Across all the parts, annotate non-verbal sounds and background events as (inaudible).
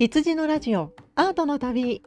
羊のラジオアートの旅。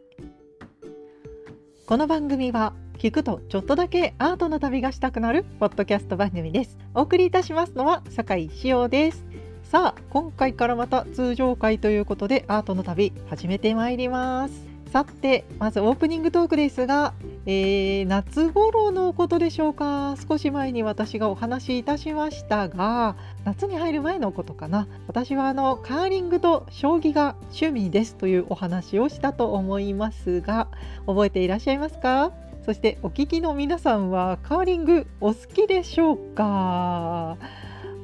この番組は聞くとちょっとだけアートの旅がしたくなるポッドキャスト番組です。お送りいたしますのは酒井志陽です。さあ今回からまた通常回ということでアートの旅始めてまいります。さてまずオープニングトークですが、えー、夏頃のことでしょうか。少し前に私がお話しいたしましたが夏に入る前のことかな。私はあのカーリングと将棋が趣味ですというお話をしたと思いますが覚えていらっしゃいますか？そしてお聞きの皆さんはカーリングお好きでしょうか？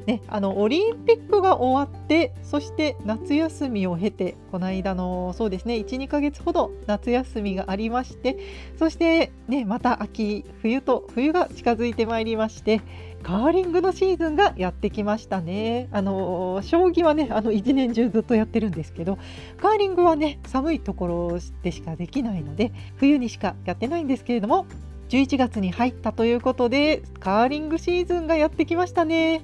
ね、あのオリンピックが終わってそして夏休みを経てこの間のそうですね12ヶ月ほど夏休みがありましてそして、ね、また秋冬と冬が近づいてまいりましてカーリングのシーズンがやってきましたね。あの将棋はねあの一年中ずっとやってるんですけどカーリングはね寒いところでしかできないので冬にしかやってないんですけれども11月に入ったということでカーリングシーズンがやってきましたね。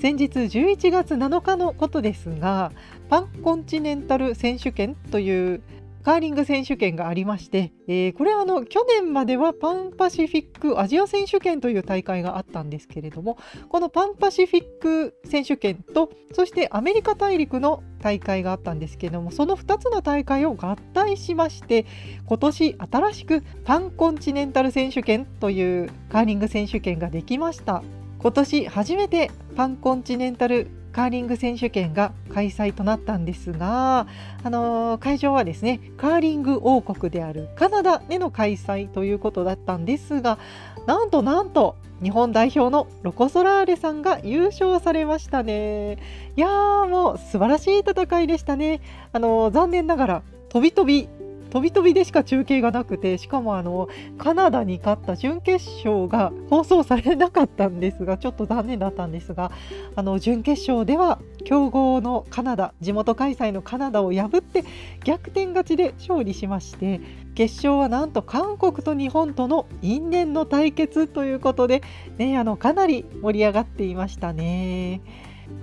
先日11月7日のことですがパンコンチネンタル選手権というカーリング選手権がありまして、えー、これはあの去年まではパンパシフィックアジア選手権という大会があったんですけれどもこのパンパシフィック選手権とそしてアメリカ大陸の大会があったんですけれどもその2つの大会を合体しまして今年新しくパンコンチネンタル選手権というカーリング選手権ができました。今年初めてパンコンチネンタルカーリング選手権が開催となったんですが、あのー、会場はですねカーリング王国であるカナダでの開催ということだったんですがなんとなんと日本代表のロコ・ソラーレさんが優勝されましたね。いやーもう素晴らしい戦いでしたね。あのー、残念ながら飛び飛び飛び飛びでしか中継がなくてしかもあのカナダに勝った準決勝が放送されなかったんですがちょっと残念だったんですがあの準決勝では強豪のカナダ地元開催のカナダを破って逆転勝ちで勝利しまして決勝はなんと韓国と日本との因縁の対決ということで、ね、あのかなり盛り上がっていましたね。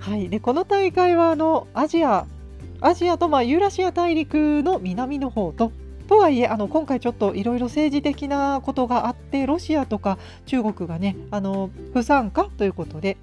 はい、でこの大会はあのアジアアジアとまあユーラシア大陸の南の方と。とはいえあの今回ちょっといろいろ政治的なことがあってロシアとか中国がねあの不参加ということで。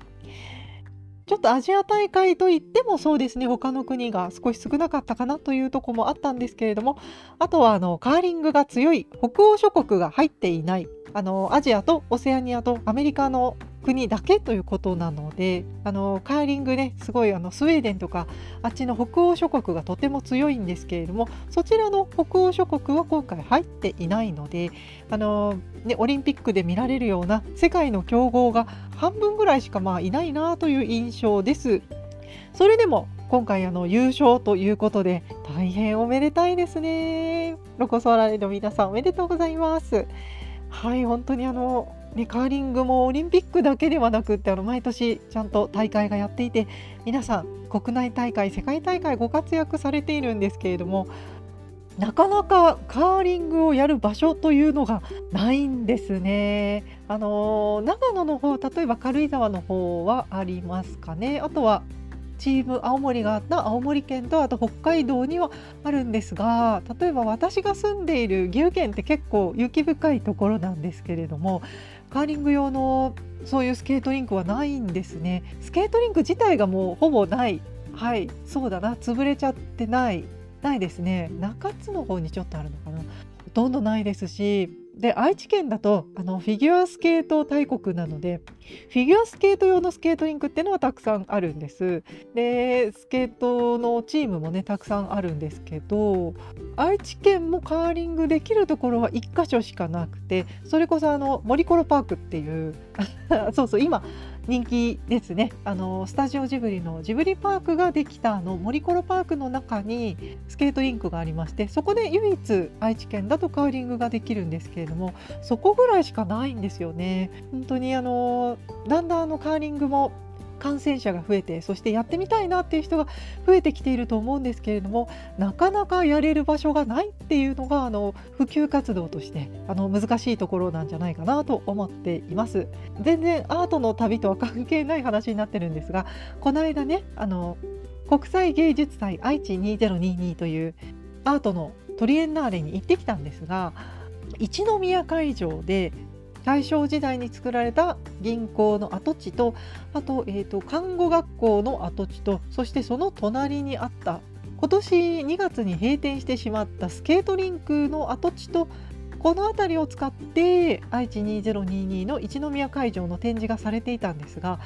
ちょっとアジア大会といってもそうですね他の国が少し少なかったかなというとこもあったんですけれども。あとはあのカーリングが強い北欧諸国が入っていないあのアジアとオセアニアとアメリカの国だけということなのであのカーリングねすごいあのスウェーデンとかあっちの北欧諸国がとても強いんですけれどもそちらの北欧諸国は今回入っていないのであの、ね、オリンピックで見られるような世界の強豪が半分ぐらいしかまあいないなという印象です。それでも今回あの優勝ということで大変おめでたいですね。ロコ・ソーラレの皆さんおめでとうございます。はい本当にあのね、カーリングもオリンピックだけではなくってあの毎年ちゃんと大会がやっていて皆さん国内大会世界大会ご活躍されているんですけれどもなかなかカーリングをやる場所というのがないんですね。あの長野の方例えば軽井沢の方はありますかね。あとはチーム青森があった青森県とあと北海道にはあるんですが例えば私が住んでいる岐阜県って結構雪深いところなんですけれどもカーリング用のそういうスケートリンクはないんですね。スケートリンク自体がもうほぼない。はい。そうだな。潰れちゃってない。ないですね。中津の方にちょっとあるのかな。ほとんどないですし。で愛知県だとあのフィギュアスケート大国なのでフィギュアスケート用のスケートリンクっていうのはたくさんあるんです。でスケートのチームもねたくさんあるんですけど愛知県もカーリングできるところは1か所しかなくてそれこそあの森コロパークっていう (laughs) そうそう今人気ですねあのスタジオジブリのジブリパークができたあの森コロパークの中にスケートリンクがありましてそこで唯一愛知県だとカーリングができるんですけれどもそこぐらいしかないんですよね。本当にあのだんだんあのカーリングも感染者が増えてそしてやってみたいなっていう人が増えてきていると思うんですけれどもなかなかやれる場所がないっていうのがあの普及活動としてあの難しいところなんじゃないかなと思っています。全然アートの旅とは関係ない話になってるんですがこの間ねあの国際芸術祭愛知2022というアートのトリエンナーレに行ってきたんですが一宮会場で大正時代に作られた銀行の跡地とあと,、えーと、看護学校の跡地とそしてその隣にあった今年2月に閉店してしまったスケートリンクの跡地とこの辺りを使って愛知2022の一宮会場の展示がされていたんですが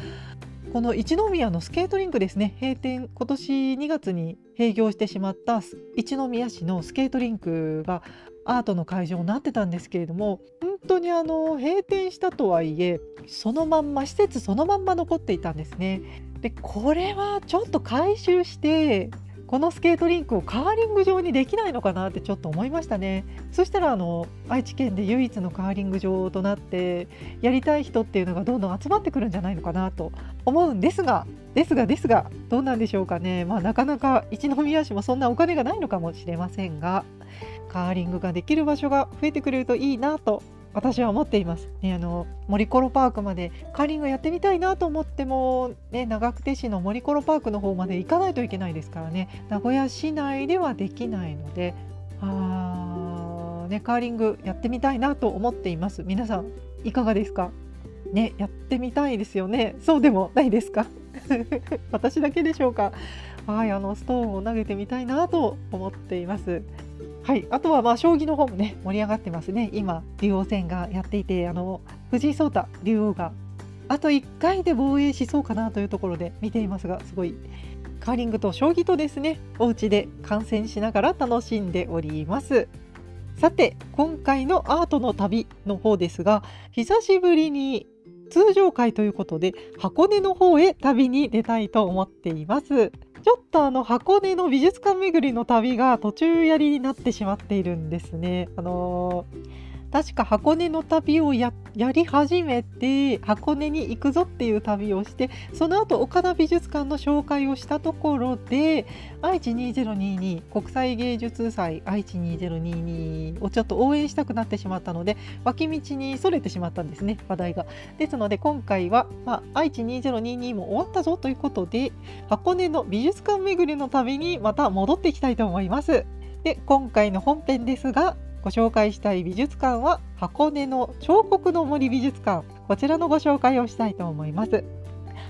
この一宮のスケートリンクですね閉店今年2月に閉業してしまった一宮市のスケートリンクがアートの会場になってたんですけれども本当にあの閉店したとはいえそのまんま施設そのまんま残っていたんですね。でこれはちょっと回収してこのスケートリンクをカーリング場にできないのかなってちょっと思いましたねそしたらあの愛知県で唯一のカーリング場となってやりたい人っていうのがどんどん集まってくるんじゃないのかなと思うんですがですがですがどうなんでしょうかねまあなかなか一宮市もそんなお金がないのかもしれませんがカーリングができる場所が増えてくれるといいなと私は思っています。ね、あの森コロパークまでカーリングやってみたいなと思っても、ね、長久手市の森コロパークの方まで行かないといけないですからね名古屋市内ではできないのであ、ね、カーリングやってみたいなと思っています。皆さんいかがですか？ね、やってみたいですよね。そうでもないですか？(laughs) 私だけでしょうか？はい、あのストーンを投げてみたいなと思っています。はい、あとはまあ将棋の方もね盛り上がってますね。今竜王戦がやっていてあの藤井聡太竜王が。あと1回で防衛しそうかなというところで見ていますがすごいカーリングと将棋とですねお家で観戦しながら楽しんでおります。さて今回のアートの旅の方ですが久しぶりに通常会ということで箱根の方へ旅に出たいと思っています。ちょっとあの箱根の美術館巡りの旅が途中やりになってしまっているんですね。あのー確か箱根の旅をやり始めて箱根に行くぞっていう旅をしてその後岡田美術館の紹介をしたところで愛知2022国際芸術祭愛知2022をちょっと応援したくなってしまったので脇道にそれてしまったんですね話題が。ですので今回は、まあ、愛知2022も終わったぞということで箱根の美術館巡りの旅にまた戻っていきたいと思います。で今回の本編ですがご紹介したい美術館は箱根の彫刻の森美術館。こちらのご紹介をしたいと思います。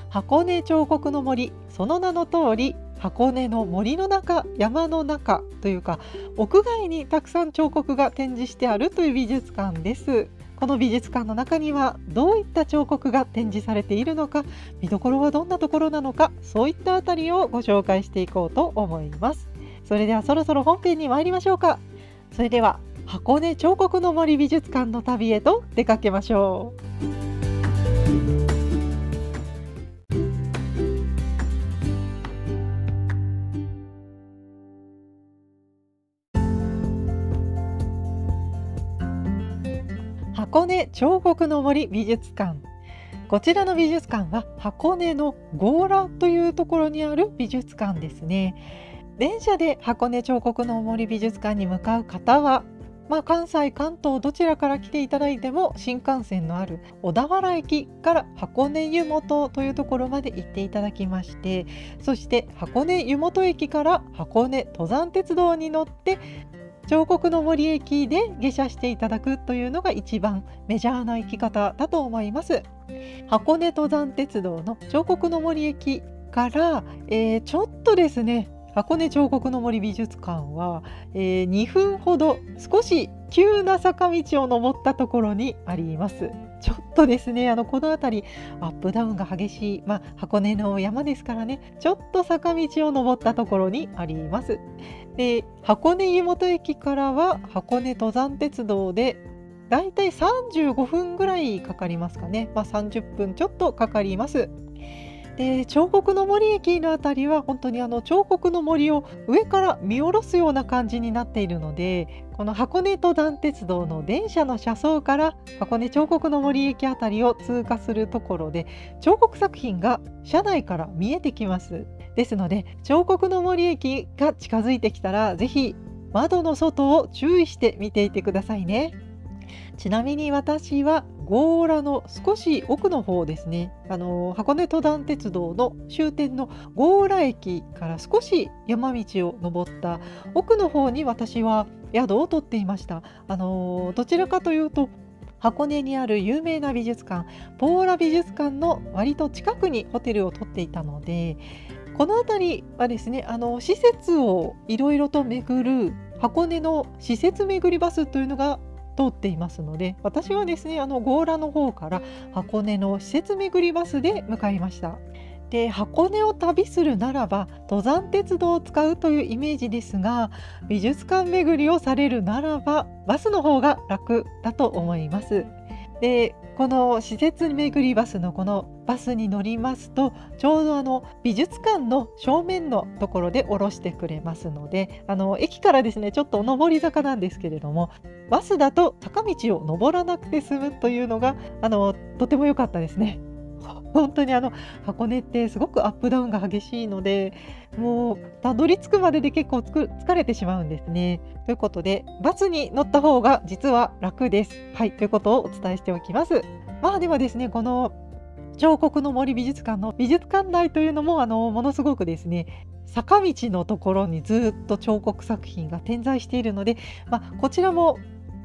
箱根彫刻の森その名の通り箱根の森の中山の中というか屋外にたくさん彫刻が展示してあるという美術館です。この美術館の中にはどういった彫刻が展示されているのか見どころはどんなところなのかそういったあたりをご紹介していこうと思います。それではそろそろ本編に参りましょうか。それでは箱根彫刻の森美術館の旅へと出かけましょう。箱根彫刻の森美術館こちらの美術館は箱根の強羅というところにある美術館ですね電車で箱根彫刻の森美術館に向かう方はまあ、関西関東どちらから来ていただいても新幹線のある小田原駅から箱根湯本というところまで行っていただきましてそして箱根湯本駅から箱根登山鉄道に乗って彫刻の森駅で下車していただくというのが一番メジャーな行き方だと思います。箱根登山鉄道の彫刻の森駅から、えー、ちょっとですね箱根彫刻の森美術館は、えー、2分ほど少し急な坂道を登ったところにあります。ちょっとですねあのこの辺りアップダウンが激しい、まあ、箱根の山ですからねちょっと坂道を登ったところにあります。で箱根湯本駅からは箱根登山鉄道でだいたい35分ぐらいかかりますかね、まあ、30分ちょっとかかります。で彫刻の森駅の辺りは本当にあの彫刻の森を上から見下ろすような感じになっているのでこの箱根登山鉄道の電車の車窓から箱根彫刻の森駅辺りを通過するところで彫刻作品が車内から見えてきます。ですので彫刻の森駅が近づいてきたら是非窓の外を注意して見ていてくださいね。ちなみに私は強羅の少し奥の方ですね。あの箱根登山鉄道の終点の強羅駅から少し山道を登った奥の方に私は宿を取っていました。あのどちらかというと箱根にある有名な美術館ポーラ美術館の割と近くにホテルを取っていたのでこの辺りはですねあの施設をいろいろと巡る箱根の施設巡りバスというのが通っていますので私はですねあの強羅の方から箱根の施設巡りバスで向かいました。で箱根を旅するならば登山鉄道を使うというイメージですが美術館巡りをされるならばバスの方が楽だと思います。でこの施設巡りバスのこのバスに乗りますとちょうどあの美術館の正面のところで降ろしてくれますのであの駅からですねちょっと上り坂なんですけれどもバスだと坂道を登らなくて済むというのがあのとても良かったですね。本当にあの箱根ってすごくアップダウンが激しいのでもうたどり着くまでで結構疲れてしまうんですね。ということでバスに乗った方が実は楽です。はいということをお伝えしておきます。まあではですねこの彫刻の森美術館の美術館内というのもあのものすごくですね坂道のところにずっと彫刻作品が点在しているので、まあ、こちらも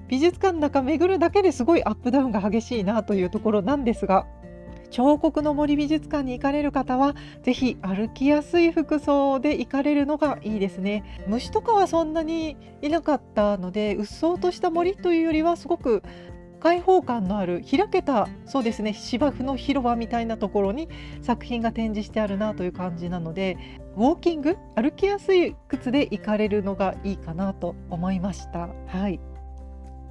美術館の中巡るだけですごいアップダウンが激しいなというところなんですが彫刻の森美術館に行かれる方はぜひ歩きやすい服装で行かれるのがいいですね虫とかはそんなにいなかったのでうっそうとした森というよりはすごく開放感のある開けたそうですね芝生の広場みたいなところに作品が展示してあるなという感じなのでウォーキング歩きやすい靴で行かれるのがいいかなと思いました。はい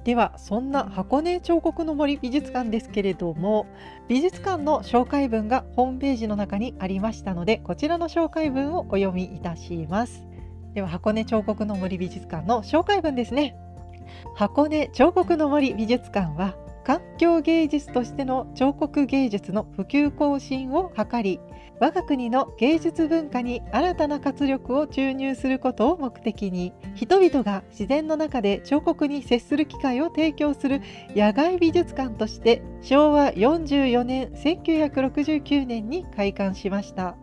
ではそんな箱根彫刻の森美術館ですけれども美術館の紹介文がホームページの中にありましたのでこちらの紹介文をお読みいたします。では箱根彫刻の森美術館の紹介文ですね。箱根彫刻の森美術館は環境芸術としての彫刻芸術の普及更新を図り我が国の芸術文化に新たな活力を注入することを目的に人々が自然の中で彫刻に接する機会を提供する野外美術館として昭和44年1969年に開館しました。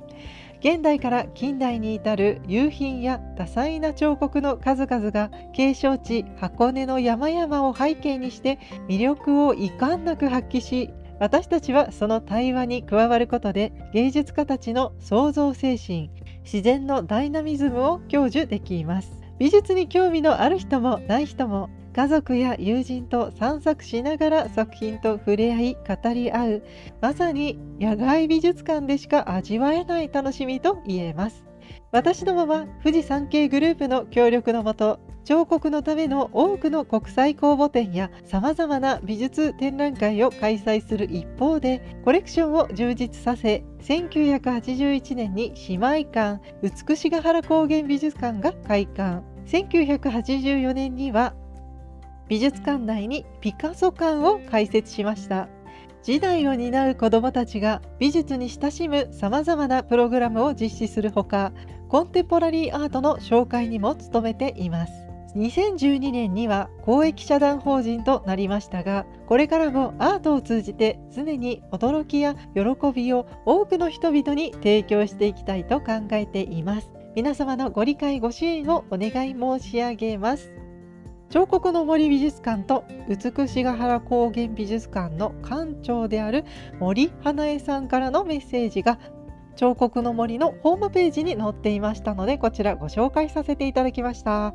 現代から近代に至る夕品や多彩な彫刻の数々が景勝地箱根の山々を背景にして魅力を遺憾なく発揮し私たちはその対話に加わることで芸術家たちの創造精神自然のダイナミズムを享受できます。美術に興味のある人もない人も家族や友人と散策しながら作品と触れ合い語り合うまさに野外美術館でしか味わえない楽しみと言えます。私どもは富士山系グループの協力のもと彫刻のための多くの国際公募展やさまざまな美術展覧会を開催する一方でコレクションを充実させ1981年に姉妹館美しが原高原美術館が開館。1984年には美術館内にピカソ館を開設しました。時代を担う子どもたちが美術に親しむさまざまなプログラムを実施するほかコンテンポラリーアートの紹介にも努めています。2012年には公益社団法人となりましたがこれからもアートを通じて常に驚きや喜びを多くの人々に提供していきたいと考えています。皆様のご理解ご支援をお願い申し上げます。彫刻の森美術館と美しが原高原美術館の館長である森花江さんからのメッセージが彫刻の森のホームページに載っていましたのでこちらご紹介させていただきました。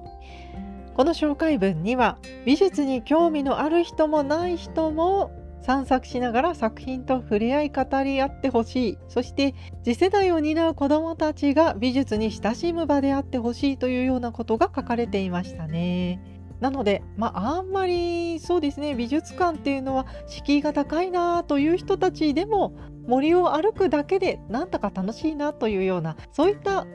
この紹介文には美術に興味のある人もない人も散策しながら作品と触れ合い語り合ってほしいそして次世代を担う子どもたちが美術に親しむ場であってほしいというようなことが書かれていましたね。なので、まあ、あんまりそうですね美術館っていうのは敷居が高いなという人たちでも森を歩くだけでなんだか楽しいなというようなそういった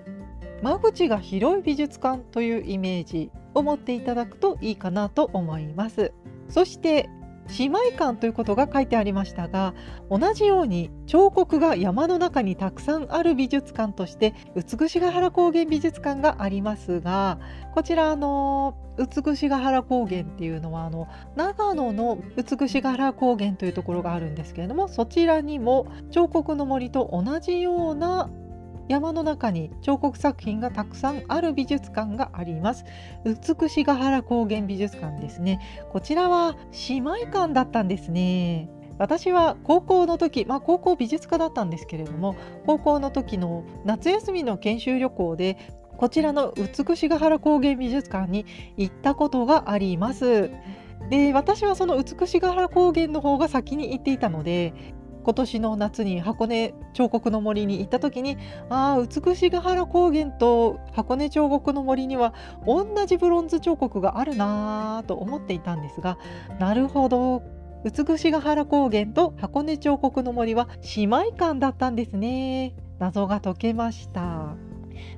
間口が広い美術館というイメージを持っていただくといいかなと思います。そして姉妹館ということが書いてありましたが同じように彫刻が山の中にたくさんある美術館として美しが原高原美術館がありますがこちらあの美しが原高原っていうのはあの長野の美しが原高原というところがあるんですけれどもそちらにも彫刻の森と同じような山の中に彫刻作品がたくさんある美術館があります。美しが原高原美術館ですね。こちらは姉妹館だったんですね。私は高校の時、まあ、高校美術科だったんですけれども高校の時の夏休みの研修旅行でこちらの美しが原高原美術館に行ったことがあります。で私はその美しが原高原の方が先に行っていたので今年の夏に箱根彫刻の森に行った時にああ美しが原高原と箱根彫刻の森には同じブロンズ彫刻があるなと思っていたんですがなるほど。美しが原高原と箱根彫刻の森は姉妹館だったんですね。謎が解けました。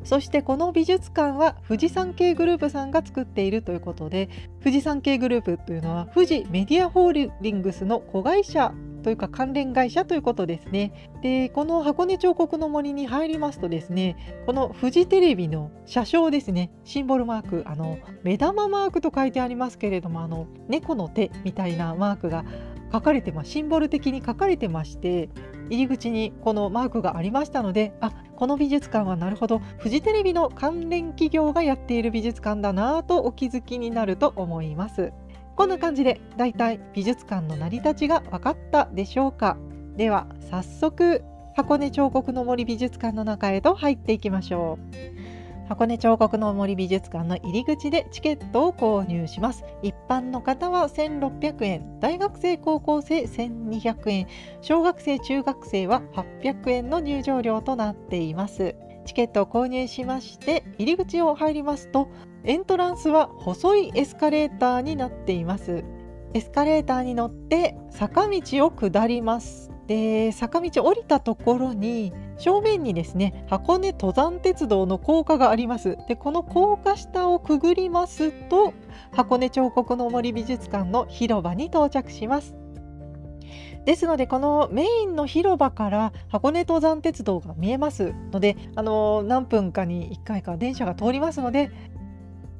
そしてこの美術館は富士山系グループさんが作っているということで富士山系グループというのは富士メディアホールディングスの子会社というか関連会社ということですね。でこの箱根彫刻の森に入りますとですねこのフジテレビの車掌ですねシンボルマークあの目玉マークと書いてありますけれどもあの猫の手みたいなマークが書かれてますシンボル的に書かれてまして入り口にこのマークがありましたのであこの美術館はなるほどフジテレビの関連企業がやっている美術館だなとお気づきになると思います。こんな感じでだいたい美術館の成り立ちが分かったでしょうか？では早速箱根彫刻の森美術館の中へと入っていきましょう。箱根彫刻の森美術館の入り口でチケットを購入します。一般の方は1600円大学生高校生1200円小学生中学生は800円の入場料となっています。チケットを購入しまして入り口を入りますとエントランスは細いエスカレーターになっています。エスカレーターに乗って坂道を下ります。で坂道降りたところに正面にですね箱根登山鉄道の高架があります。でこの高架下をくぐりますと箱根彫刻の森美術館の広場に到着します。ですのでこのメインの広場から箱根登山鉄道が見えますのであの何分かに1回か電車が通りますので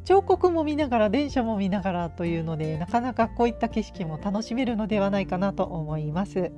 彫刻も見ながら電車も見ながらというのでなかなかこういった景色も楽しめるのではないかなと思います。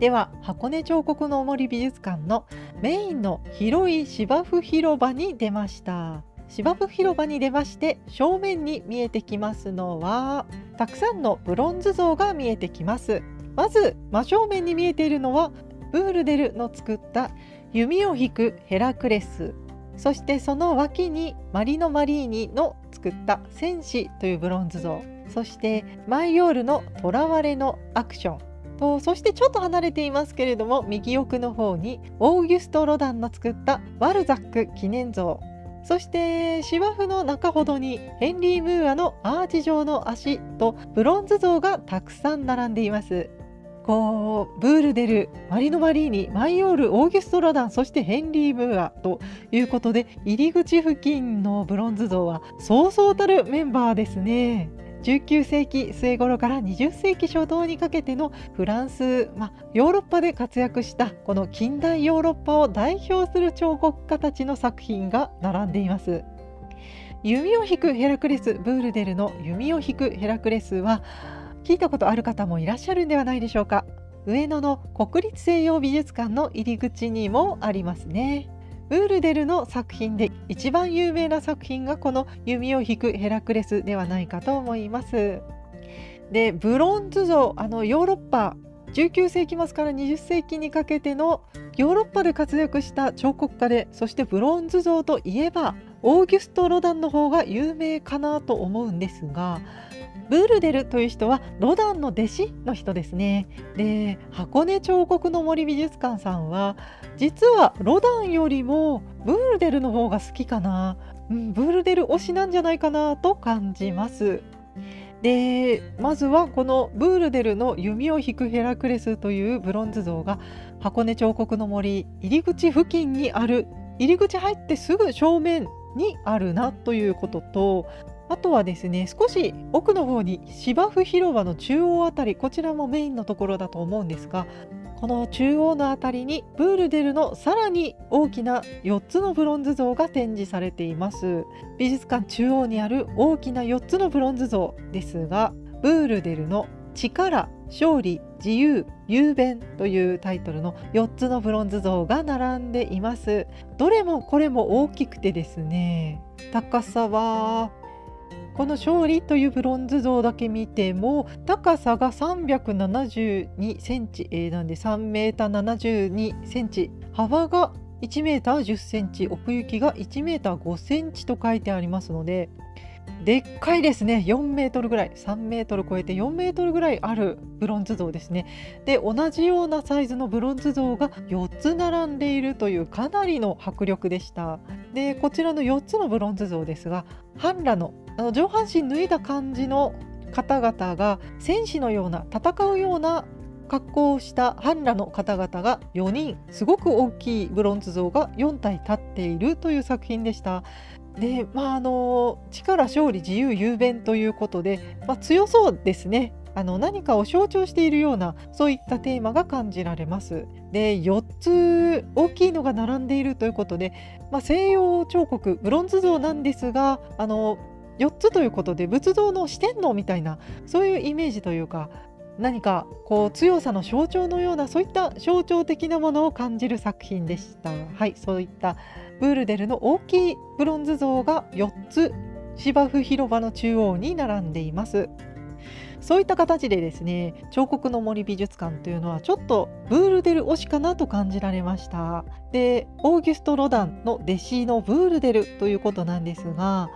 では箱根彫刻の森美術館のメインの広い芝生広場に出ました。芝生広場に出まして正面に見えてきますのはたくさんのブロンズ像が見えてきます。まず真正面に見えているのはブールデルの作った弓を引くヘラクレス。そしてその脇にマリノ・マリーニの作った戦士というブロンズ像。そしてマイヨールの囚われのアクション。とそしてちょっと離れていますけれども右奥の方にオーギュスト・ロダンの作ったワルザック記念像。そして芝生の中ほどにヘンリー・ムーアのアーチ状の足とブロンズ像がたくさん並んでいます。こうブールデルマリノ・マリーニマイオールオーギュスト・ロダンそしてヘンリー・ムーアということで入り口付近のブロンズ像はそうそうたるメンバーですね。19世紀末頃から20世紀初頭にかけてのフランス、まヨーロッパで活躍したこの近代ヨーロッパを代表する彫刻家たちの作品が並んでいます。弓を引くヘラクレスブールデルの弓を引くヘラクレスは聞いたことある方もいらっしゃるんではないでしょうか。上野の国立西洋美術館の入り口にもありますね。ウールデルの作品で一番有名な作品がこの弓を引くヘラクレスではないかと思います。でブロンズ像あのヨーロッパ19世紀末から20世紀にかけてのヨーロッパで活躍した彫刻家でそしてブロンズ像といえばオーギュスト・ロダンの方が有名かなと思うんですがブールデルという人はロダンの弟子の人ですね。で箱根彫刻の森美術館さんは実はロダンよりもブールデルの方が好きかな、うん、ブールデル推しなんじゃないかなと感じます。でまずはこのブールデルの弓を引くヘラクレスというブロンズ像が箱根彫刻の森入り口付近にある入り口入ってすぐ正面にあるなということとあとはですね少し奥の方に芝生広場の中央あたりこちらもメインのところだと思うんですがこの中央の辺りにブールデルのさらに大きな4つのブロンズ像が展示されています。美術館中央にある大きな4つのブロンズ像ですがブールデルの力勝利自由雄弁というタイトルの4つのブロンズ像が並んでいます。どれもこれも大きくてですね高さはこの勝利というブロンズ像だけ見ても高さが372センチ、えー、なんで3メーター72センチ幅が1メーター10センチ奥行きが1メーター5センチと書いてありますのででっかいですね。4メートルぐらい。3メートル超えて4メートルぐらいあるブロンズ像ですね。で同じようなサイズのブロンズ像が4つ並んでいるというかなりの迫力でした。でこちらの4つのブロンズ像ですが半裸のあの上半身脱いだ感じの方々が戦士のような戦うような格好をした半裸の方々が4人すごく大きいブロンズ像が4体立っているという作品でした。でまああの力勝利自由雄弁ということで、まあ、強そうですねあの何かを象徴しているようなそういったテーマが感じられます。で4つ大きいのが並んでいるということで、まあ、西洋彫刻ブロンズ像なんですがあの4つということで仏像の四天王みたいなそういうイメージというか何かこう強さの象徴のようなそういった象徴的なものを感じる作品でした。はいそういったブールデルの大きいブロンズ像が4つ芝生広場の中央に並んでいます。そういった形でですね彫刻の森美術館というのはちょっとブールデル推しかなと感じられましたでオーギュスト・ロダンの弟子のブールデルということなんですが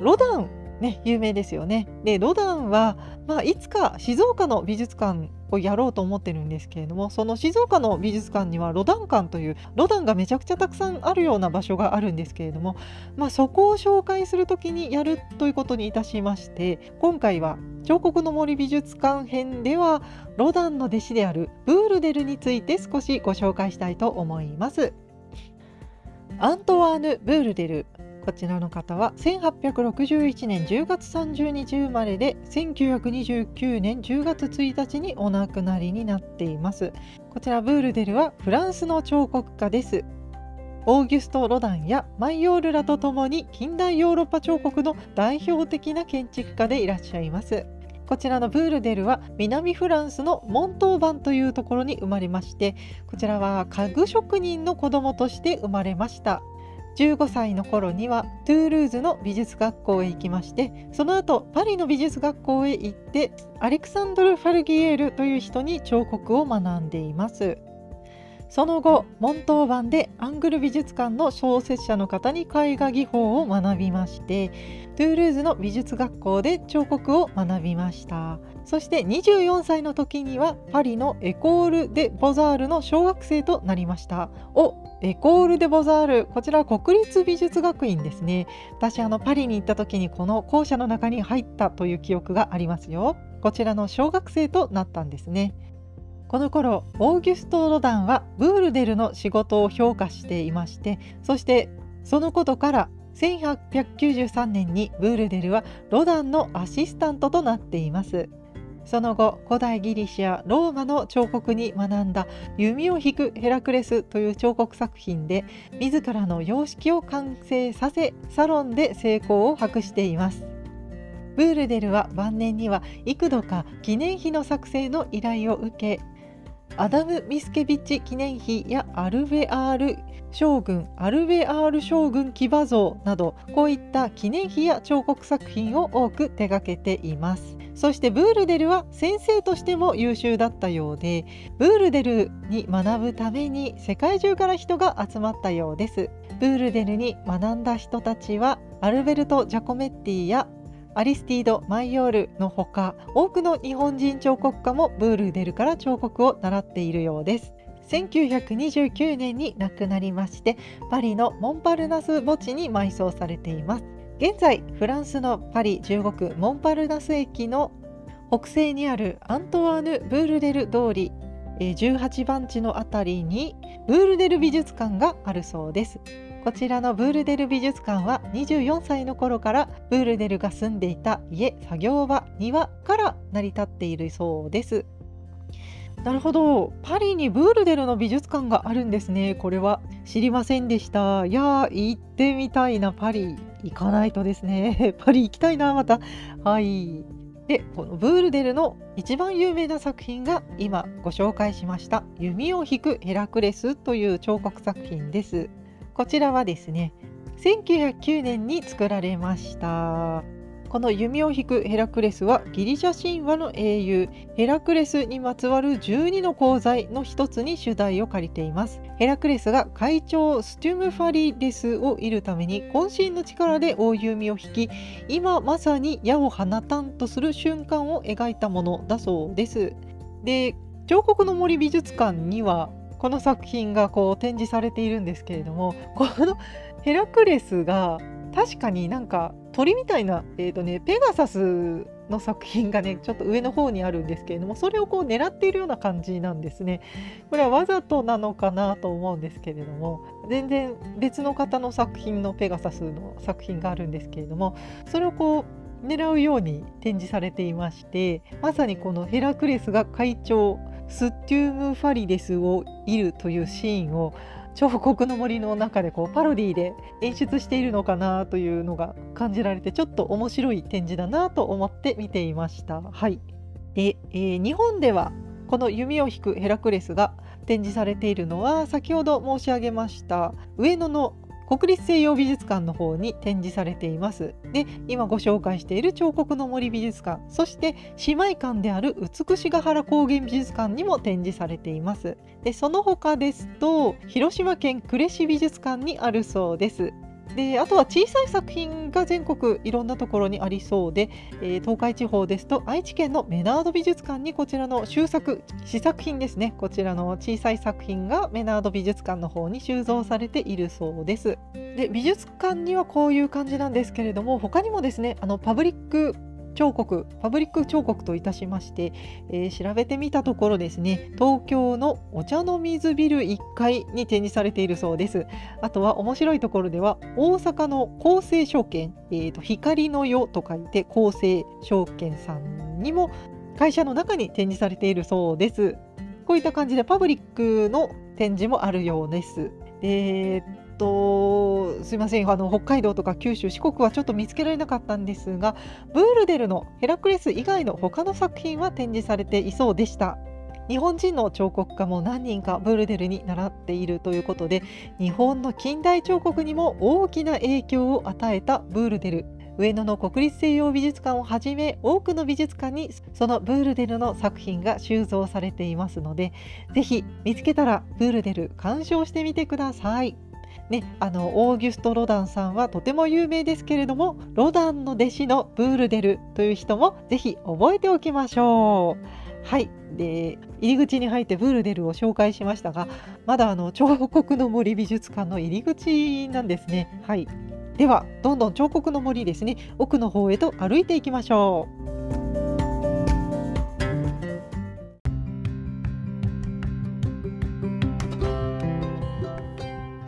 ロダンね、有名ですよね。でロダンは、まあ、いつか静岡の美術館をやろうと思ってるんですけれどもその静岡の美術館にはロダン館というロダンがめちゃくちゃたくさんあるような場所があるんですけれども、まあ、そこを紹介する時にやるということにいたしまして今回は彫刻の森美術館編ではロダンの弟子であるブールデルについて少しご紹介したいと思います。アントワーヌ・ブールデルこちらの方は1861年10月30日生まれで1929年10月1日にお亡くなりになっています。こちらブールデルはフランスの彫刻家です。オーギュスト・ロダンやマイオールらとともに近代ヨーロッパ彫刻の代表的な建築家でいらっしゃいます。こちらのブールデルは南フランスのモントーバンというところに生まれましてこちらは家具職人の子供として生まれました。15歳の頃にはトゥールーズの美術学校へ行きましてその後パリの美術学校へ行ってアレクサンドル・ファルギエールという人に彫刻を学んでいます。その後モントーバンでアングル美術館の小説者の方に絵画技法を学びましてトゥールーズの美術学校で彫刻を学びました。そして24歳の時にはパリのエコール・デ・ボザールの小学生となりました。おエコール・デ・ボザールこちら国立美術学院ですね。私あのパリに行った時にこの校舎の中に入ったという記憶がありますよ。こちらの小学生となったんですね。この頃オーギュスト・ロダンはブールデルの仕事を評価していましてそしてそのことから1893年にブールデルはロダンのアシスタントとなっています。その後古代ギリシャローマの彫刻に学んだ弓を引くヘラクレスという彫刻作品で自らの様式を完成させサロンで成功を博しています。ブールデルは晩年には幾度か記念碑の作成の依頼を受けアダム・ミスケビッチ記念碑やアルベアール将軍アルベアール将軍騎馬像などこういった記念碑や彫刻作品を多く手掛けています。そしてブールデルは先生としても優秀だったようでブールデルに学ぶために世界中から人が集まったようです。ブールデルに学んだ人たちはアルベルト・ジャコメッティやアリスティード・マイオールのほか多くの日本人彫刻家もブールデルから彫刻を習っているようです。1929年に亡くなりましてパリのモンパルナス墓地に埋葬されています。現在フランスのパリ15区モンパルナス駅の北西にあるアントワーヌ・ブールデル通り18番地のあたりにブールデル美術館があるそうです。ここちらのブールデル美術館は24歳の頃からブールデルが住んでいた家作業場庭から成り立っているそうです。なるほど。パリにブールデルの美術館があるんですね。これは知りませんでした。いやー行ってみたいな。パリ行かないとですね。(laughs) パリ行きたいなまた。はい。でこのブールデルの一番有名な作品が今ご紹介しました「弓を引くヘラクレス」という彫刻作品です。こちらはですね1909年に作られました。この弓を引くヘラクレスはギリシャ神話の英雄ヘラクレスにまつわる12の功罪の一つに主題を借りています。ヘラクレスが会長ステュムファリデスを射るために渾身の力で大弓を引き今まさに矢を放たんとする瞬間を描いたものだそうです。で彫刻の森美術館にはこの作品がこう展示されているんですけれどもこのヘラクレスが確かになんか鳥みたいな、えーとね、ペガサスの作品がねちょっと上の方にあるんですけれどもそれをこう狙っているような感じなんですね。これはわざとなのかなと思うんですけれども全然別の方の作品のペガサスの作品があるんですけれどもそれをこう狙うように展示されていましてまさにこのヘラクレスが会長ステューム・ファリデスを射るというシーンを彫刻の森の中でこうパロディで演出しているのかなというのが感じられてちょっと面白い展示だなと思って見ていました。はい、で、えー、日本ではこの弓を引くヘラクレスが展示されているのは先ほど申し上げました上野の国立西洋美術館の方に展示されています。で、今ご紹介している彫刻の森美術館、そして姉妹館である美しが原高原美術館にも展示されています。で、その他ですと、広島県呉市美術館にあるそうです。であとは小さい作品が全国いろんなところにありそうで、えー、東海地方ですと愛知県のメナード美術館にこちらの収作試作品ですねこちらの小さい作品がメナード美術館の方に収蔵されているそうです。で美術館にはこういう感じなんですけれども他にもですねあのパブリック彫刻パブリック彫刻といたしまして、えー、調べてみたところですね東京のお茶の水ビル1階に展示されているそうです。あとは面白いところでは大阪の厚生証券、えーと、光の世と書いて厚生証券さんにも会社の中に展示されているそうです。こういった感じでパブリックの展示もあるようです。えーとすいません。あの北海道とか九州四国はちょっと見つけられなかったんですがブールデルのヘラクレス以外の他の作品は展示されていそうでした。日本人の彫刻家も何人かブールデルに習っているということで日本の近代彫刻にも大きな影響を与えたブールデル。上野の国立西洋美術館をはじめ多くの美術館にそのブールデルの作品が収蔵されていますのでぜひ見つけたらブールデル鑑賞してみてください。ね、あのオーギュスト・ロダンさんはとても有名ですけれどもロダンの弟子のブールデルという人もぜひ覚えておきましょう。はいで入り口に入ってブールデルを紹介しましたがまだあの彫刻の森美術館の入り口なんですね。はいではどんどん彫刻の森ですね奥の方へと歩いていきましょう。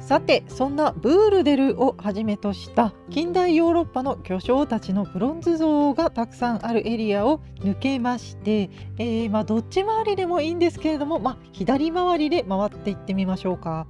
さてそんなブールデルをはじめとした近代ヨーロッパの巨匠たちのブロンズ像がたくさんあるエリアを抜けまして、えー、まあ、どっち回りでもいいんですけれども、まあ、左回りで回っていってみましょうか。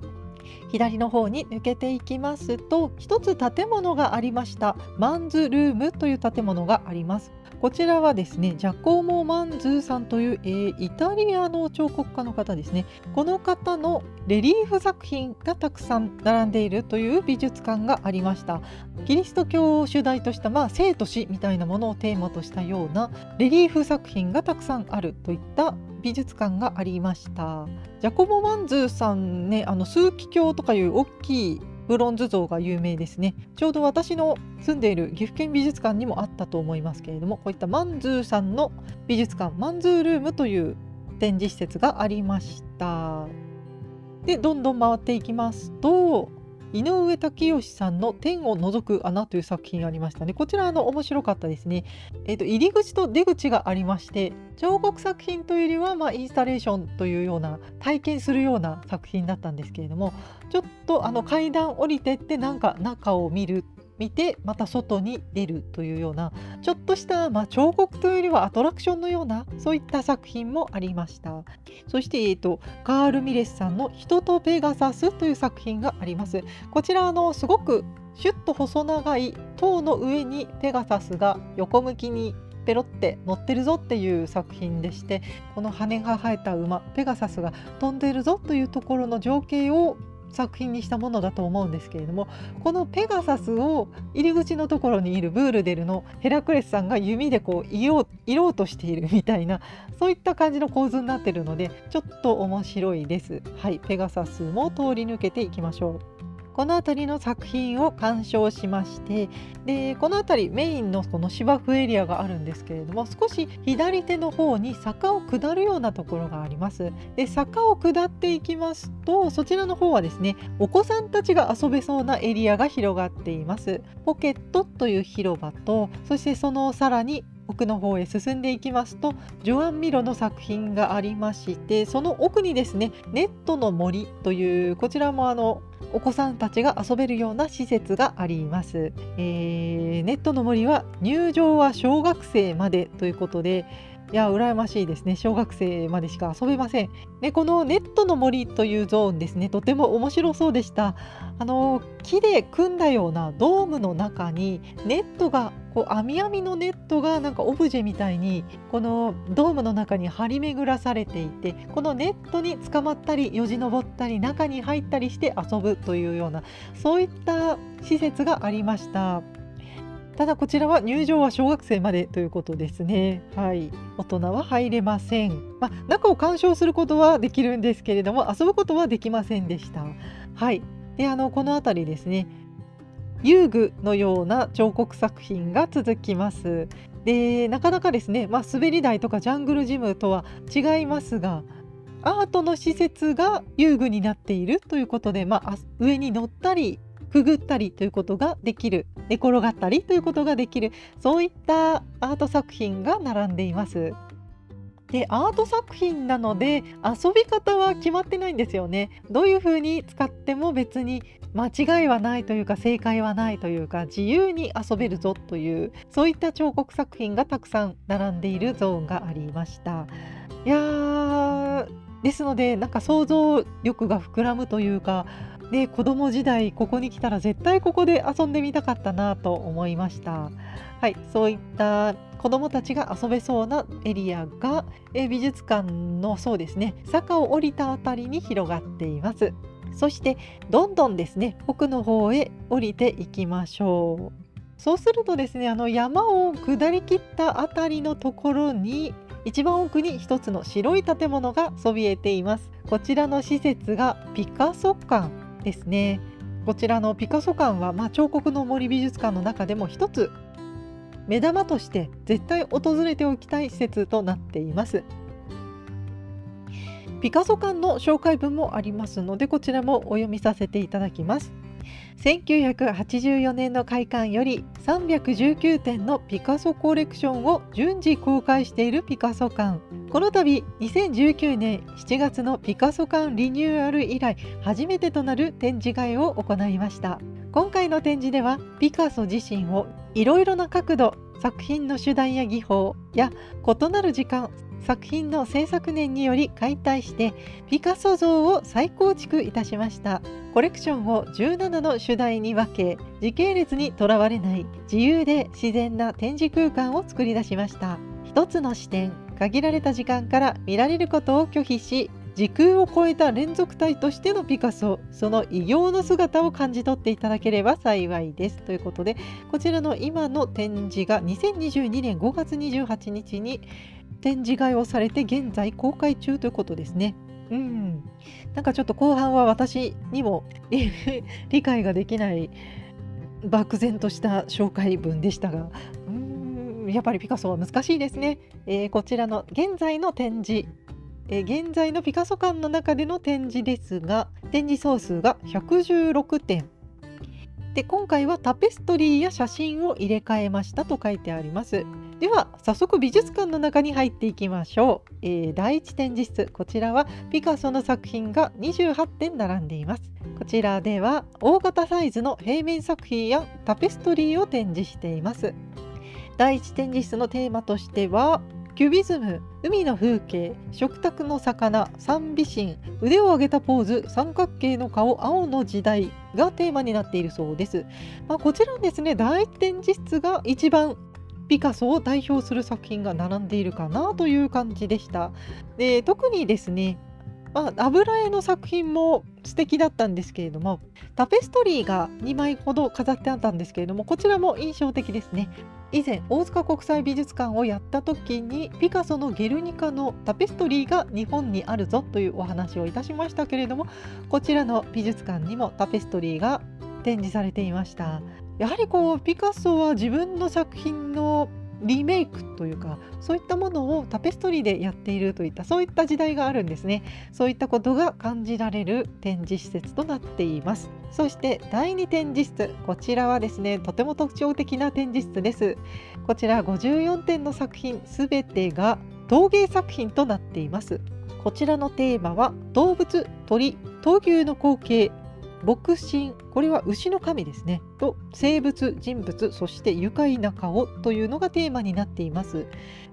左の方に抜けていきますと一つ建物がありましたマンズルームという建物がありますこちらはですねジャコモ・マンズーさんという、えー、イタリアの彫刻家の方ですね。この方のレリーフ作品がたくさん並んでいるという美術館がありました。キリスト教を主題とした、まあ、生と死みたいなものをテーマとしたようなレリーフ作品がたくさんあるといった美術館がありました。ジャコモ・マンズーさんねあの枢機卿とかいう大きいブロンズ像が有名ですね。ちょうど私の住んでいる岐阜県美術館にもあったと思いますけれどもこういったマンズーさんの美術館マンズールームという展示施設がありました。でどんどん回っていきますと井上武義さんの天を覗く穴という作品ありましたね。こちらあの面白かったですね。えっ、ー、と入り口と出口がありまして彫刻作品というよりはまあインスタレーションというような体験するような作品だったんですけれどもちょっとあの階段降りてってなんか中を見る見てまた外に出るというようなちょっとした、まあ、彫刻というよりはアトラクションのようなそういった作品もありました。そして、えーと、カール・ミレスさんの「人とペガサス」という作品があります。こちらあのすごくシュッと細長い塔の上にペガサスが横向きにペロって乗ってるぞっていう作品でしてこの羽が生えた馬ペガサスが飛んでるぞというところの情景を作品にしたものだと思うんですけれどもこのペガサスを入り口のところにいるブールデルのヘラクレスさんが弓でこういよういろうとしているみたいなそういった感じの構図になってるのでちょっと面白いです。はい、ペガサスも通り抜けていきましょう。この辺りの作品を鑑賞しましてでこの辺りメインのこの芝生エリアがあるんですけれども少し左手の方に坂を下るようなところがあります。で坂を下っていきますとそちらの方はですねお子さんたちが遊べそうなエリアが広がっています。ポケットという広場とそしてそのさらに奥の方へ進んでいきますとジョアン・ミロの作品がありましてその奥にですねネットの森というこちらもあのお子さんたちが遊べるような施設があります、えー、ネットの森は入場は小学生までということでいや羨ましいですね。小学生までしか遊べません。でこのネットの森というゾーンですね。とても面白そうでした。あの木で組んだようなドームの中にネットがこう網網のネットがなんかオブジェみたいにこのドームの中に張り巡らされていてこのネットに捕まったりよじ登ったり中に入ったりして遊ぶというようなそういった施設がありました。ただこちらは入場は小学生までということですね。はい、大人は入れません。まあ、中を鑑賞することはできるんですけれども、遊ぶことはできませんでした。はい、であのこの辺りですね。遊具のような彫刻作品が続きます。でなかなかですね、まあ、滑り台とかジャングルジムとは違いますがアートの施設が遊具になっているということで、まあ、上に乗ったりくぐったりということができる寝転がったりということができるそういったアート作品が並んでいます。でアート作品なので遊び方は決まってないんですよね。どういう風に使っても別に間違いはないというか正解はないというか自由に遊べるぞというそういった彫刻作品がたくさん並んでいるゾーンがありました。いやーですのでなんか想像力が膨らむというかで子供時代ここに来たら絶対ここで遊んでみたかったなと思いました。はいそういった子どもたちが遊べそうなエリアが美術館のそうですね坂を降りた辺りに広がっています。そしてどんどんですね奥の方へ降りていきましょう。そうするとですねあの山を下りきった辺りのところに一番奥に一つの白い建物がそびえています。こちらの施設がピカソ館。ですね。こちらのピカソ館は、まあ、彫刻の森美術館の中でも一つ目玉として絶対訪れておきたい施設となっています。ピカソ館の紹介文もありますのでこちらもお読みさせていただきます。1984年の開館より319点のピカソコレクションを順次公開しているピカソ館この度2019年7月のピカソ館リニューアル以来初めてとなる展示会を行いました。今回の展示ではピカソ自身をいろいろな角度作品の手段や技法や異なる時間作品の制作年により解体してピカソ像を再構築いたしました。コレクションを17の主題に分け時系列にとらわれない自由で自然な展示空間を作り出しました。一つの視点限られた時間から見られることを拒否し時空を超えた連続体としてのピカソその異形の姿を感じ取っていただければ幸いです。ということでこちらの今の展示が2022年5月28日に展示会をされて現在公開中ということですね。うん、なんかちょっと後半は私にも (laughs) 理解ができない漠然とした紹介文でしたが。うん。やっぱりピカソは難しいですね、えー、こちらの現在の展示、えー、現在のピカソ館の中での展示ですが展示総数が116点。して今回はタペストリーや写真を入れ替えましたと書いてあります。では早速美術館の中に入っていきましょう、えー、第一展示室。こちらはピカソの作品が28点並んでいます。こちらでは大型サイズの平面作品やタペストリーを展示しています。第一展示室のテーマとしてはキュビズム海の風景食卓の魚三美神腕を上げたポーズ三角形の顔青の時代がテーマになっているそうです、まあ、こちらですね第一展示室が一番ピカソを代表する作品が並んでいるかなという感じでした。で特にですねまあ、油絵の作品も素敵だったんですけれどもタペストリーが2枚ほど飾ってあったんですけれどもこちらも印象的ですね。以前大塚国際美術館をやった時にピカソの「ゲルニカ」のタペストリーが日本にあるぞというお話をいたしましたけれどもこちらの美術館にもタペストリーが展示されていました。やはりこうピカソは自分の作品のリメイクというかそういったものをタペストリーでやっているといったそういった時代があるんですね。そういったことが感じられる展示施設となっています。そして第2展示室こちらはですねとても特徴的な展示室です。こちら54点の作品すべてが陶芸作品となっています。こちらのテーマは動物鳥闘牛の光景。牧神これは牛の神ですね。と生物人物そして愉快な顔というのがテーマになっています。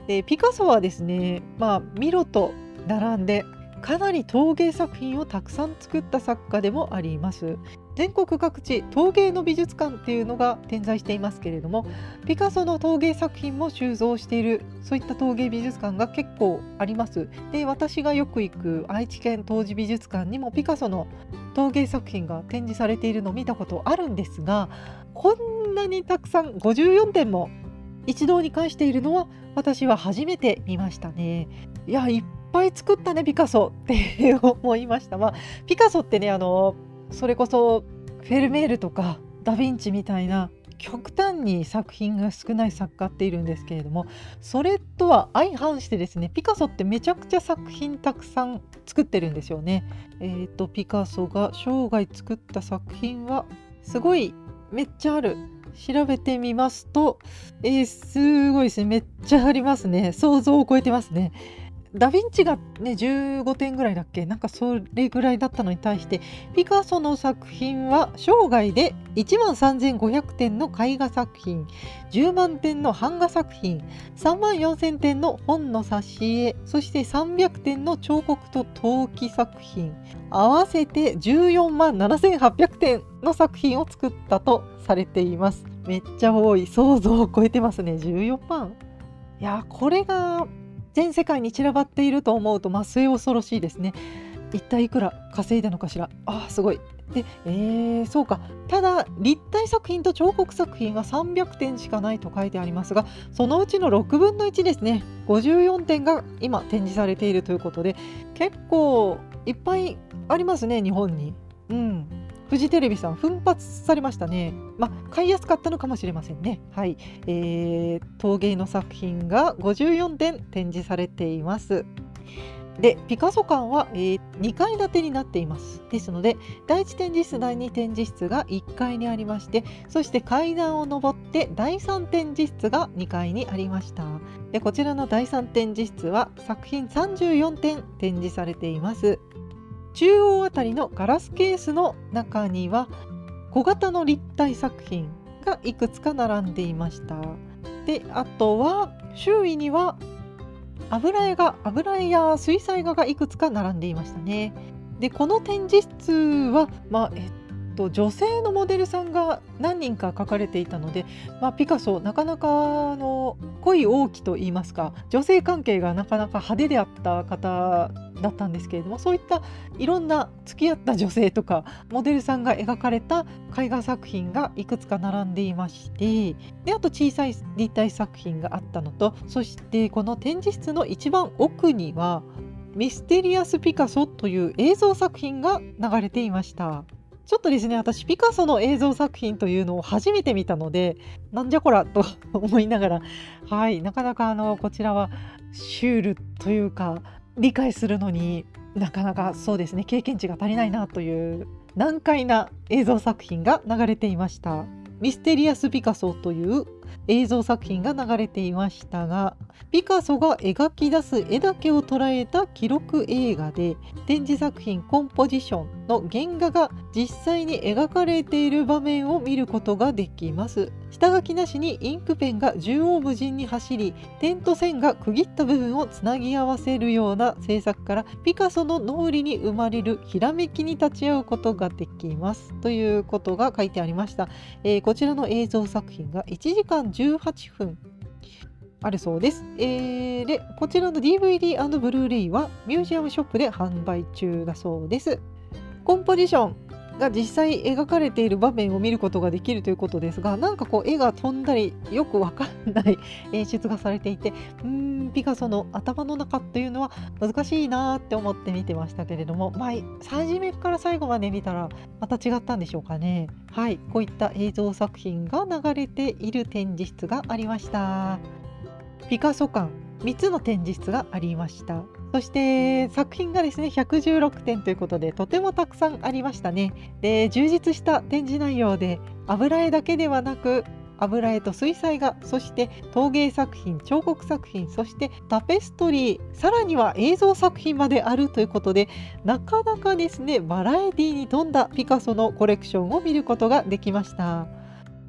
でピカソはですねまあミロと並んでかなり陶芸作品をたくさん作った作家でもあります。全国各地陶芸の美術館っていうのが点在していますけれどもピカソの陶芸作品も収蔵しているそういった陶芸美術館が結構あります。で私がよく行く愛知県陶磁美術館にもピカソの陶芸作品が展示されているのを見たことあるんですがこんなにたくさん54点も一堂に会しているのは私は初めて見ましたね。いやいっぱい作ったねピカソって思いました。まあピカソってねあのそれこそフェルメールとかダ・ヴィンチみたいな極端に作品が少ない作家っているんですけれどもそれとは相反してですねピカソってめちゃくちゃ作品たくさん作ってるんですよね。えーと、ピカソが生涯作った作品はすごいめっちゃある。調べてみますと、えー、すごいですねめっちゃありますね想像を超えてますね。ダ・ヴィンチがね15点ぐらいだっけ？なんかそれぐらいだったのに対してピカソの作品は生涯で1万3500点の絵画作品10万点の版画作品3万4000点の本の挿絵そして300点の彫刻と陶器作品合わせて14万7800点の作品を作ったとされています。めっちゃ多い。想像を超えてますね。14万。いやこれが全世界に散らばっていると思うと末恐ろしいですね。一体いくら稼いだのかしら。あすごい。で、えー、そうか。ただ立体作品と彫刻作品は300点しかないと書いてありますがそのうちの6分の1ですね。54点が今展示されているということで結構いっぱいありますね日本に。うん。フジテレビさん奮発されましたね。まあ、買いやすかったのかもしれませんね。はい。えー、陶芸の作品が54点展示されています。で、ピカソ館は、えー、2階建てになっています。ですので、第1展示室、第2展示室が1階にありまして、そして階段を上って第3展示室が2階にありました。で、こちらの第3展示室は作品34点展示されています。中央あたりのガラスケースの中には小型の立体作品がいくつか並んでいました。であとは周囲には油絵が油絵や水彩画がいくつか並んでいましたね。でこの展示室は、まあえっと、女性のモデルさんが何人か描かれていたので、まあ、ピカソなかなかの恋多きと言いますか女性関係がなかなか派手であった方だったんですけれどもそういったいろんな付き合った女性とかモデルさんが描かれた絵画作品がいくつか並んでいましてであと小さい立体作品があったのとそしてこの展示室の一番奥にはミステリアス・ピカソという映像作品が流れていました。ちょっとですね私ピカソの映像作品というのを初めて見たのでなんじゃこらと (laughs) 思いながらはいなかなかあのこちらはシュールというか理解するのになかなかそうですね経験値が足りないなという難解な映像作品が流れていました。ミステリアス・ピカソという映像作品が流れていましたがピカソが描き出す絵だけを捉えた記録映画で展示作品コンポジションの原画が実際に描かれている場面を見ることができます。下書きなしにインクペンが縦横無尽に走り点と線が区切った部分をつなぎ合わせるような制作からピカソの脳裏に生まれるひらめきに立ち会うことができますということが書いてありました、えー、こちらの映像作品が1時間18分あるそうです。えー、で、こちらの DVD& ブルーレイはミュージアムショップで販売中だそうです。コンポジションが実際描かれている場面を見ることができるということですがなんかこう絵が飛んだりよくわかんない演出がされていてうーんピカソの頭の中っていうのは難しいなって思って見てましたけれどもまあ初めから最後まで見たらまた違ったんでしょうかね。はいこういった映像作品が流れている展示室がありました。ピカソ館3つの展示室がありました。そして作品がですね116点ということでとてもたくさんありましたねで充実した展示内容で油絵だけではなく油絵と水彩画そして陶芸作品彫刻作品そしてタペストリーさらには映像作品まであるということでなかなかですねバラエティに富んだピカソのコレクションを見ることができました。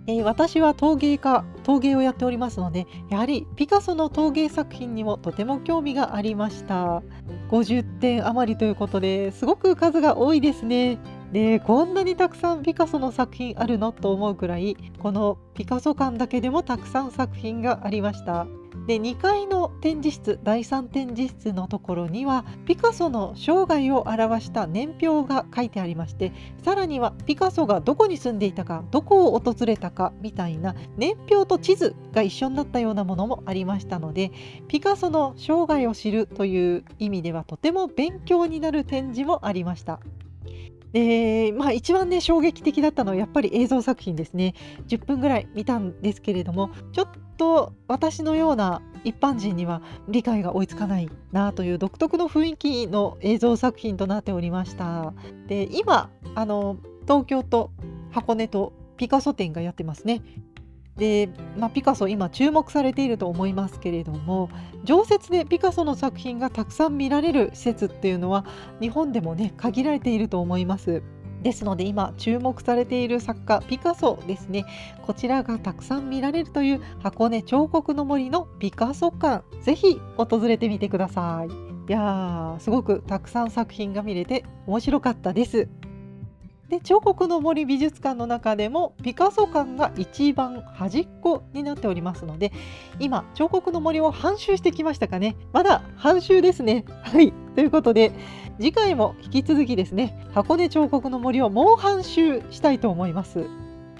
えー、私は陶芸家陶芸をやっておりますのでやはりピカソの陶芸作品にもとても興味がありました。50点余りということですごく数が多いですね。でこんなにたくさんピカソの作品あるのと思うくらいこのピカソ館だけでもたくさん作品がありました。で2階の展示室第3展示室のところにはピカソの生涯を表した年表が書いてありましてさらにはピカソがどこに住んでいたかどこを訪れたかみたいな年表と地図が一緒になったようなものもありましたのでピカソの生涯を知るという意味ではとても勉強になる展示もありました。でまあ、一番ね衝撃的だったのはやっぱり映像作品ですね。10分ぐらい見たんですけれどもちょっと私のような一般人には理解が追いつかないなという独特の雰囲気の映像作品となっておりました。で今あの東京と箱根とピカソ展がやってますね。で、まあ、ピカソ今注目されていると思いますけれども常設でピカソの作品がたくさん見られる施設っていうのは日本でもね限られていると思います。ですので今注目されている作家ピカソですね。こちらがたくさん見られるという箱根彫刻の森のピカソ館。ぜひ訪れてみてください。いやーすごくたくさん作品が見れて面白かったです。で彫刻の森美術館の中でもピカソ館が一番端っこになっておりますので今彫刻の森を半周してきましたかね。まだ半周ですね。はい。ということで次回も引き続きですね箱根彫刻の森をもう半周したいと思います。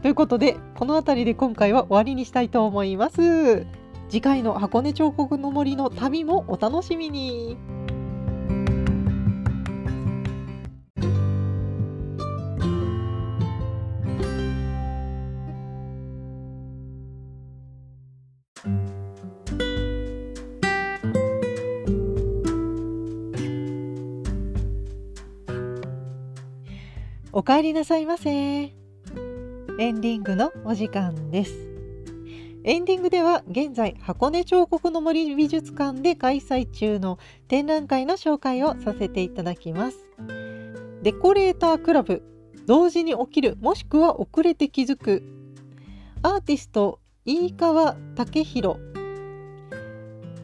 ということでこの辺りで今回は終わりにしたいと思います。次回の箱根彫刻の森の旅もお楽しみに。お帰りなさいませ。エンディングのお時間です。エンディングでは現在箱根彫刻の森美術館で開催中の展覧会の紹介をさせていただきます。デコレータークラブ同時に起きるもしくは遅れて気づくアーティスト飯川武弘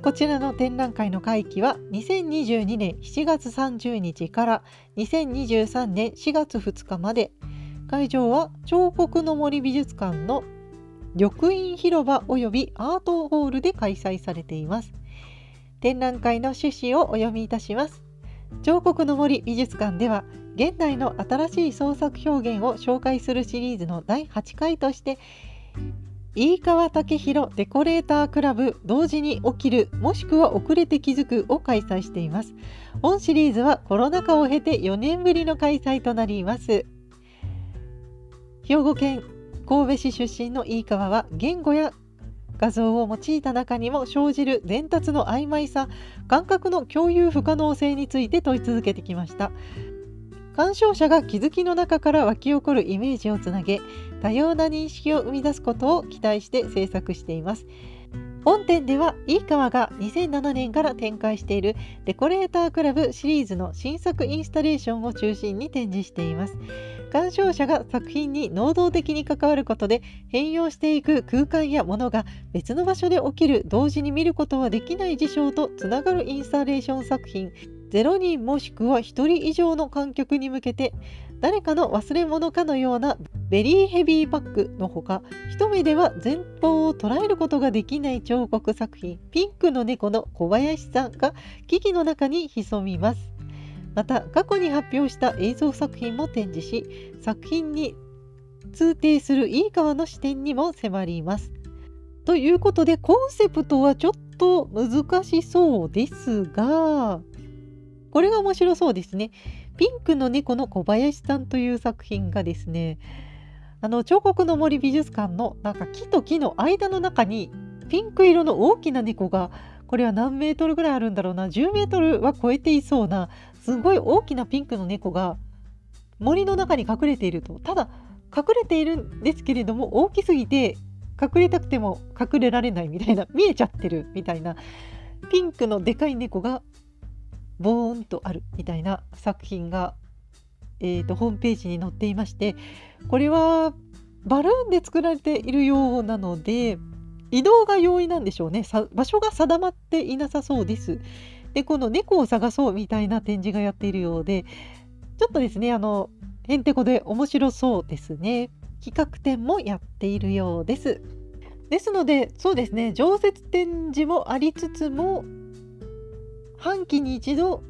こちらの展覧会の会期は2022年7月30日から2023年4月2日まで。会場は彫刻の森美術館の緑院広場及びアートホールで開催されています。展覧会の趣旨をお読みいたします。彫刻の森美術館では現代の新しい創作表現を紹介するシリーズの第8回として飯川武弘デコレータークラブ同時に起きるもしくは遅れて気づくを開催しています。本シリーズはコロナ禍を経て4年ぶりの開催となります。兵庫県神戸市出身の飯川は言語や画像を用いた中にも生じる伝達の曖昧さ感覚の共有不可能性について問い続けてきました。鑑賞者が気づきの中から湧き起こるイメージをつなげ多様な認識を生み出すことを期待して制作しています本店では、いい川が2007年から展開しているデコレータークラブシリーズの新作インスタレーションを中心に展示しています。鑑賞者が作品に能動的に関わることで変容していく空間やものが別の場所で起きる同時に見ることはできない事象とつながるインスタレーション作品0人もしくは1人以上の観客に向けて誰かの忘れ物かのようなベリーヘビーバッグのほか一目では前方を捉えることができない彫刻作品ピンクの猫の小林さんが木々の中に潜みますまた過去に発表した映像作品も展示し作品に通底するいい川の視点にも迫りますということでコンセプトはちょっと難しそうですがこれが面白そうですね。ピンクの猫の小林さんという作品がですねあの彫刻の森美術館のなんか木と木の間の中にピンク色の大きな猫がこれは何メートルぐらいあるんだろうな10メートルは超えていそうなすごい大きなピンクの猫が森の中に隠れていると。ただ隠れているんですけれども大きすぎて隠れたくても隠れられないみたいな見えちゃってるみたいなピンクのでかい猫がボーンとあるみたいな作品が、えーと、ホームページに載っていましてこれはバルーンで作られているようなので移動が容易なんでしょうね。場所が定まっていなさそうです。でこの猫を探そうみたいな展示がやっているようでちょっとですねあのへんてこで面白そうですね。企画展もやっているようです。ですのでそうですね常設展示もありつつも半期に一度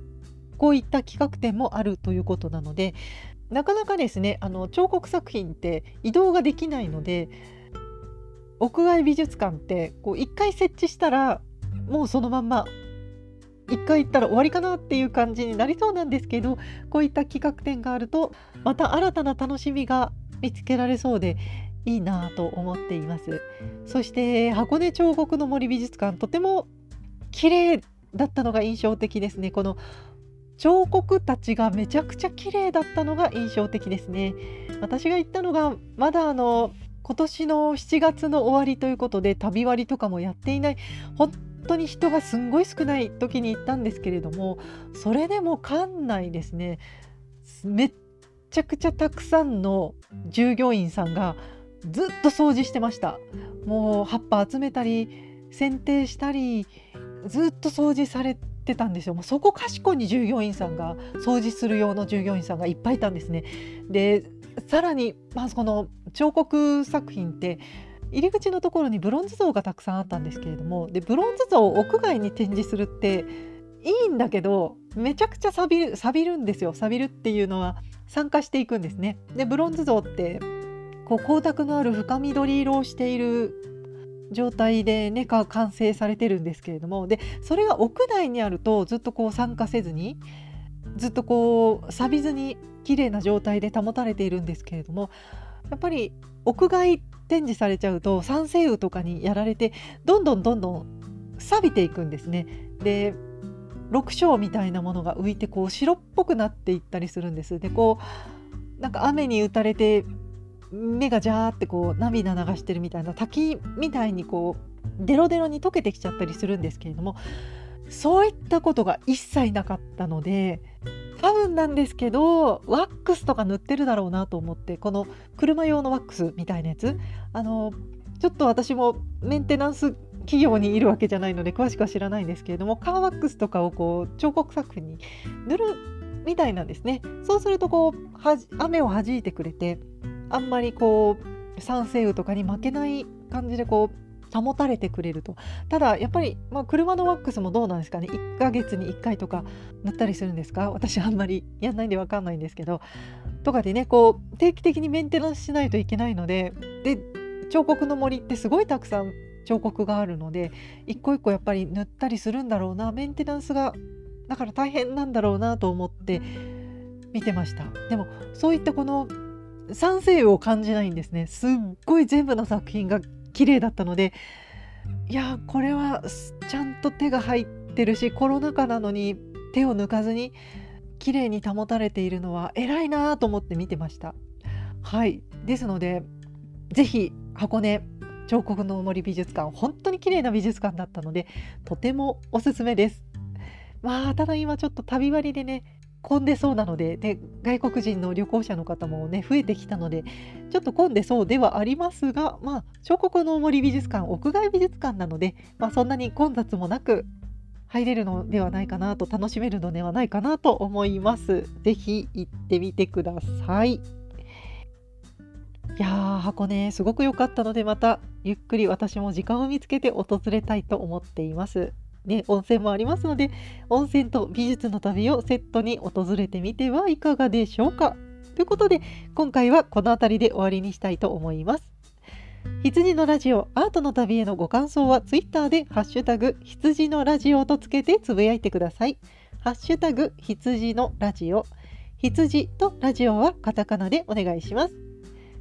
こういった企画展もあるということなのでなかなかですねあの彫刻作品って移動ができないので屋外美術館ってこう1回設置したらもうそのまんま1回行ったら終わりかなっていう感じになりそうなんですけどこういった企画展があるとまた新たな楽しみが見つけられそうでいいなと思っています。そして箱根彫刻の森美術館とても綺麗だったのが印象的ですね。この彫刻たちがめちゃくちゃ綺麗だったのが印象的ですね。私が行ったのがまだあの今年の7月の終わりということで旅割とかもやっていない本当に人がすんごい少ない時に行ったんですけれどもそれでも館内ですねめっちゃくちゃたくさんの従業員さんがずっと掃除してましたもう葉っぱ集めたり剪定したりずっと掃除されてたんですよ。もうそこかしこに従業員さんが掃除する用の従業員さんがいっぱいいたんですね。でさらに、まあ、この彫刻作品って入り口のところにブロンズ像がたくさんあったんですけれどもでブロンズ像を屋外に展示するっていいんだけどめちゃくちゃ錆びる錆びるんですよ錆びるっていうのは酸化していくんですね。でブロンズ像ってこう光沢のある深緑色をしている状態でね完成されてるんですけれどもでそれが屋内にあるとずっとこう酸化せずにずっとこう錆びずに綺麗な状態で保たれているんですけれどもやっぱり屋外展示されちゃうと酸性雨とかにやられてどんどんどんどん錆びていくんですね。で6章みたいなものが浮いてこう白っぽくなっていったりするんです。でこうなんか雨に打たれて目がジャーってこう涙流してるみたいな滝みたいにこうデロデロに溶けてきちゃったりするんですけれどもそういったことが一切なかったので多分なんですけどワックスとか塗ってるだろうなと思ってこの車用のワックスみたいなやつあのちょっと私もメンテナンス企業にいるわけじゃないので詳しくは知らないんですけれどもカーワックスとかをこう彫刻作品に塗るみたいなんですね。そうするとこう雨を弾いてくれてあんまりこう酸性雨とかに負けない感じでこう保たれてくれると。ただやっぱり、まあ、車のワックスもどうなんですかね。1ヶ月に1回とか塗ったりするんですか？(laughs) 私あんまりやんないんで分かんないんですけど。とかでねこう定期的にメンテナンスしないといけないので。で彫刻の森ってすごいたくさん彫刻があるので一個一個やっぱり塗ったりするんだろうな。メンテナンスがだから大変なんだろうなと思って見てました。でもそういったこの賛成を感じないんですね。すっごい全部の作品が綺麗だったので。いやこれはちゃんと手が入ってるしコロナ禍なのに手を抜かずに綺麗に保たれているのは偉いなと思って見てました。はい。ですのでぜひ箱根彫刻の森美術館本当に綺麗な美術館だったのでとてもおすすめです。まあただ今ちょっと旅割でね混んでそうなのでで外国人の旅行者の方もね増えてきたのでちょっと混んでそうではありますがまあ彫刻の森美術館屋外美術館なので、まあ、そんなに混雑もなく入れるのではないかなと楽しめるのではないかなと思います。ぜひ行ってみてください。いやー箱根すごく良かったのでまたゆっくり私も時間を見つけて訪れたいと思っています。ね、温泉もありますので温泉と美術の旅をセットに訪れてみてはいかがでしょうかということで今回はこの辺りで終わりにしたいと思います。羊のラジオアートの旅へのご感想はツイッターでハッシュタグ羊のラジオとつけてつぶやいてください。ハッシュタグ羊のラジオ羊とラジオはカタカナでお願いします。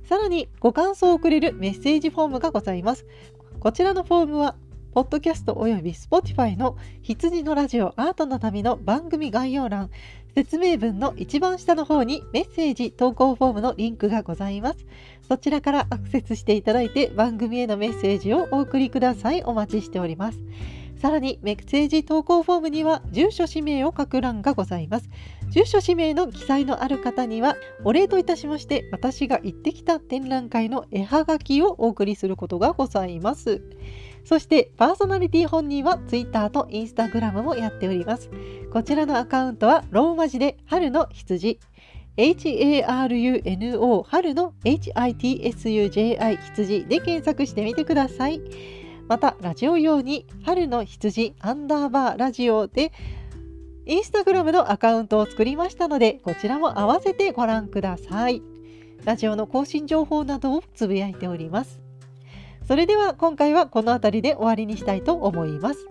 さらにご感想をくれるメッセージフォームがございます。こちらのフォームはポッドキャストおよび Spotify の羊のラジオアートの旅の番組概要欄、説明文の一番下の方にメッセージ投稿フォームのリンクがございます。そちらからアクセスしていただいて番組へのメッセージをお送りください。お待ちしております。さらにメッセージ投稿フォームには住所氏名を書く欄がございます。住所氏名の記載のある方にはお礼といたしまして私が行ってきた展覧会の絵はがきをお送りすることがございます。そしてパーソナリティ本人は Twitter と Instagram もやっております。こちらのアカウントはローマ字で春の羊 HARUNO 春の HITSUJI 羊で検索してみてください。またラジオ用に春の羊アンダーバーラジオでインスタグラムのアカウントを作りましたのでこちらも合わせてご覧ください。ラジオの更新情報などをつぶやいております。それでは今回はこの辺りで終わりにしたいと思います。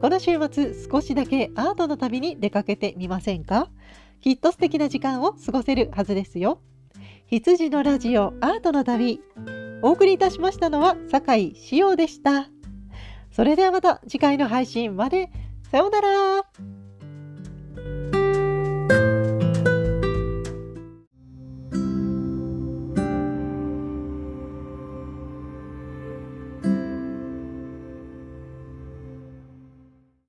この週末少しだけアートの旅に出かけてみませんか？きっと素敵な時間を過ごせるはずですよ。羊のラジオアートの旅お送りいたしましたのは酒井志陽でした。それではまた次回の配信までさようなら